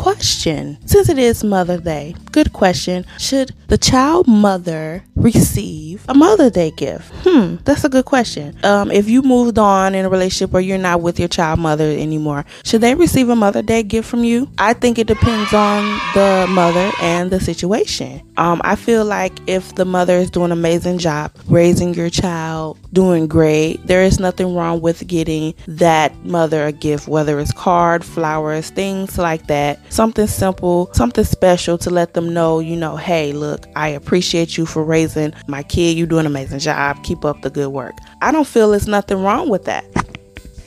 question since it is Mother's Day, good question. Should the child mother receive a Mother's Day gift? Hmm, that's a good question. Um, if you moved on in a relationship or you're not with your child mother anymore, should they receive a Mother's Day gift from you? I think it depends on the mother and the situation. Um, I feel like if the mother is doing an amazing job raising your child, doing great, there is nothing wrong with getting that mother a gift, whether it's card, flowers, things like that. Something simple, something special to let them know, you know, hey, look, I appreciate you for raising my kid. You do an amazing job. Keep up the good work. I don't feel there's nothing wrong with that.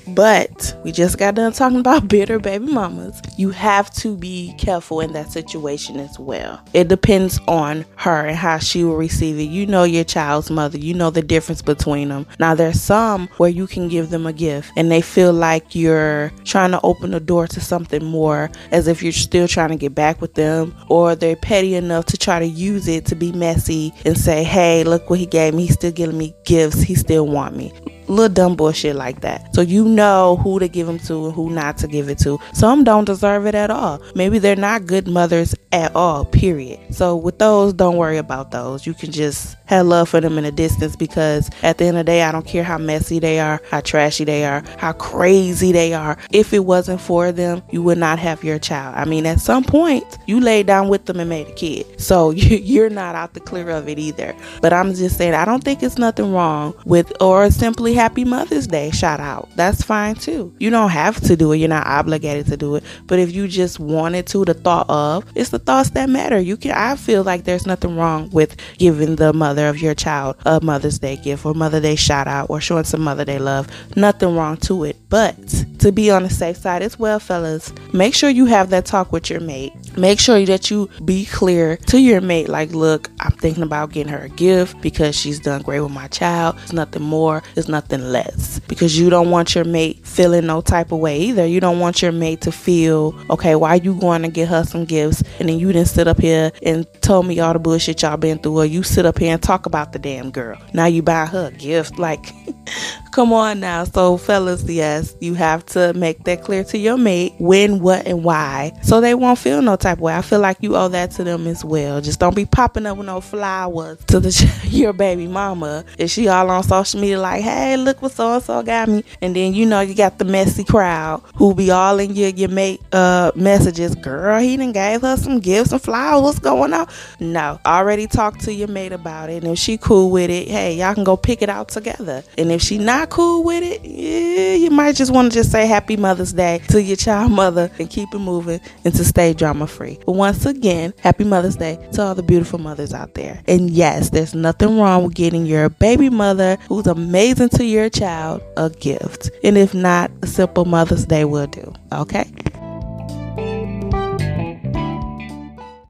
But we just got done talking about bitter baby mamas. You have to be careful in that situation as well. It depends on her and how she will receive it. You know your child's mother, you know the difference between them. Now, there's some where you can give them a gift and they feel like you're trying to open the door to something more, as if you're still trying to get back with them, or they're petty enough to try to use it to be messy and say, hey, look what he gave me. He's still giving me gifts. He still want me little dumb bullshit like that. So you know who to give them to and who not to give it to. Some don't deserve it at all. Maybe they're not good mothers at all, period. So with those, don't worry about those. You can just have love for them in a distance because at the end of the day, I don't care how messy they are, how trashy they are, how crazy they are. If it wasn't for them, you would not have your child. I mean, at some point, you laid down with them and made a kid. So you're not out the clear of it either. But I'm just saying, I don't think it's nothing wrong with, or simply Happy Mother's Day shout out. That's fine too. You don't have to do it, you're not obligated to do it. But if you just wanted to, the thought of, it's the thoughts that matter. You can, I feel like there's nothing wrong with giving the mother of your child a Mother's Day gift or Mother Day shout out or showing some Mother Day love. Nothing wrong to it. But to be on the safe side as well, fellas, make sure you have that talk with your mate. Make sure that you be clear to your mate, like, look, I'm thinking about getting her a gift because she's done great with my child. It's nothing more, it's nothing less. Because you don't want your mate feeling no type of way either. You don't want your mate to feel, okay, why you going to get her some gifts and then you didn't sit up here and told me all the bullshit y'all been through, or you sit up here and talk about the damn girl. Now you buy her a gift. Like, come on now. So, fellas, yes, you have to make that clear to your mate when, what, and why so they won't feel no type of way. I feel like you owe that to them as well. Just don't be popping up with no flowers to the your baby mama. Is she all on social media like, hey, look what so and so got me? And then you know you got the messy crowd who be all in your your mate uh messages. Girl, he done gave her some gifts and flowers. What's going on? No, already talked to your mate about it. And if she cool with it, hey, y'all can go pick it out together. And if she not cool with it, yeah, you might just want to just say Happy Mother's Day to your child mother and keep it moving and to stay drama free. But once again, Happy Mother's Day to all the beautiful mothers out there. And yes, there's nothing wrong with getting your baby mother who's amazing to your child a gift. And if not, a simple Mother's Day will do. Okay?